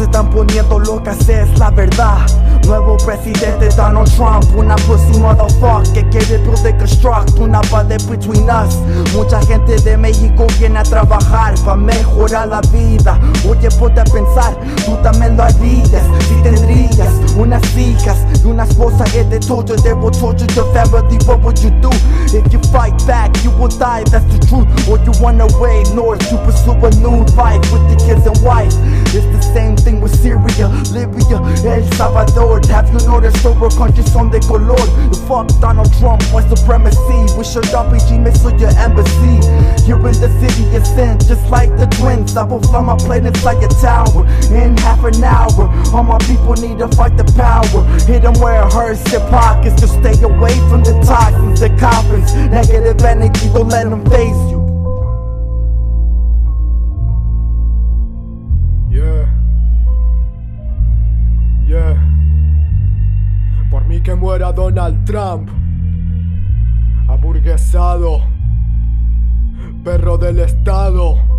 se están poniendo locas, es la verdad. Presidente Donald Trump Una pussy motherfucker que quiere to deconstruct Una pared between us. Mucha gente de México viene a trabajar Pa' mejorar la vida. Oye, ponte a pensar, tú también lo harías. Si tendrías unas hijas y una esposa que te torture They will torture your family, what would you do? If you fight back, you will die, that's the truth. Or you run away north to pursue a new life With the kids and wife. It's the same thing with Syria, Libya, El Salvador. Have you noticed over countries son de color? You fuck Donald Trump, white supremacy. We should RPG missile your embassy. Here in the city of sin, just like the twins. I will fly my plane inside your tower. In half an hour All my people need to fight the power. Hit them where it hurts your pockets To stay away from the toxins, the coffins. Negative energy, don't let them phase you muera Donald Trump. Aburguesado. Perro del Estado.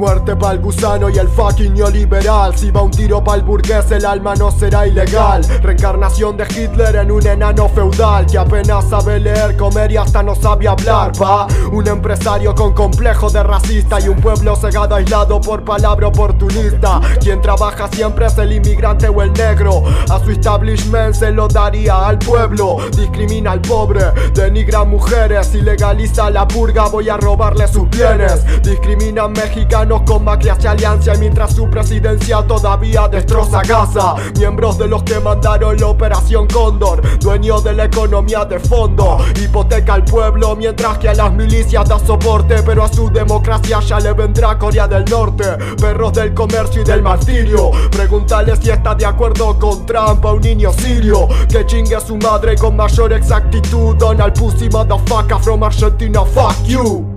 Muerte pa'l gusano y el fucking neoliberal. Si va un tiro pa'l burgués el alma no será ilegal. Reencarnación de Hitler en un enano feudal Que apenas sabe leer, comer y hasta no sabe hablar, pa. Un empresario con complejo de racista Y un pueblo cegado aislado por palabra oportunista. Quien trabaja siempre es el inmigrante o el negro. A su establishment se lo daría al pueblo. Discrimina al pobre, denigra a mujeres Y legaliza la purga, voy a robarle sus bienes. Discrimina mexicanos con Macri alianza mientras su presidencia todavía destroza Gaza. Miembros de los que mandaron la operación Cóndor, dueño de la economía de fondo, hipoteca al pueblo mientras que a las milicias da soporte, pero a su democracia ya le vendrá Corea del Norte. Perros del comercio y del martirio, pregúntale si está de acuerdo con Trump a un niño sirio que chingue a su madre con mayor exactitud. Donald Pussy motherfucker from Argentina, fuck you.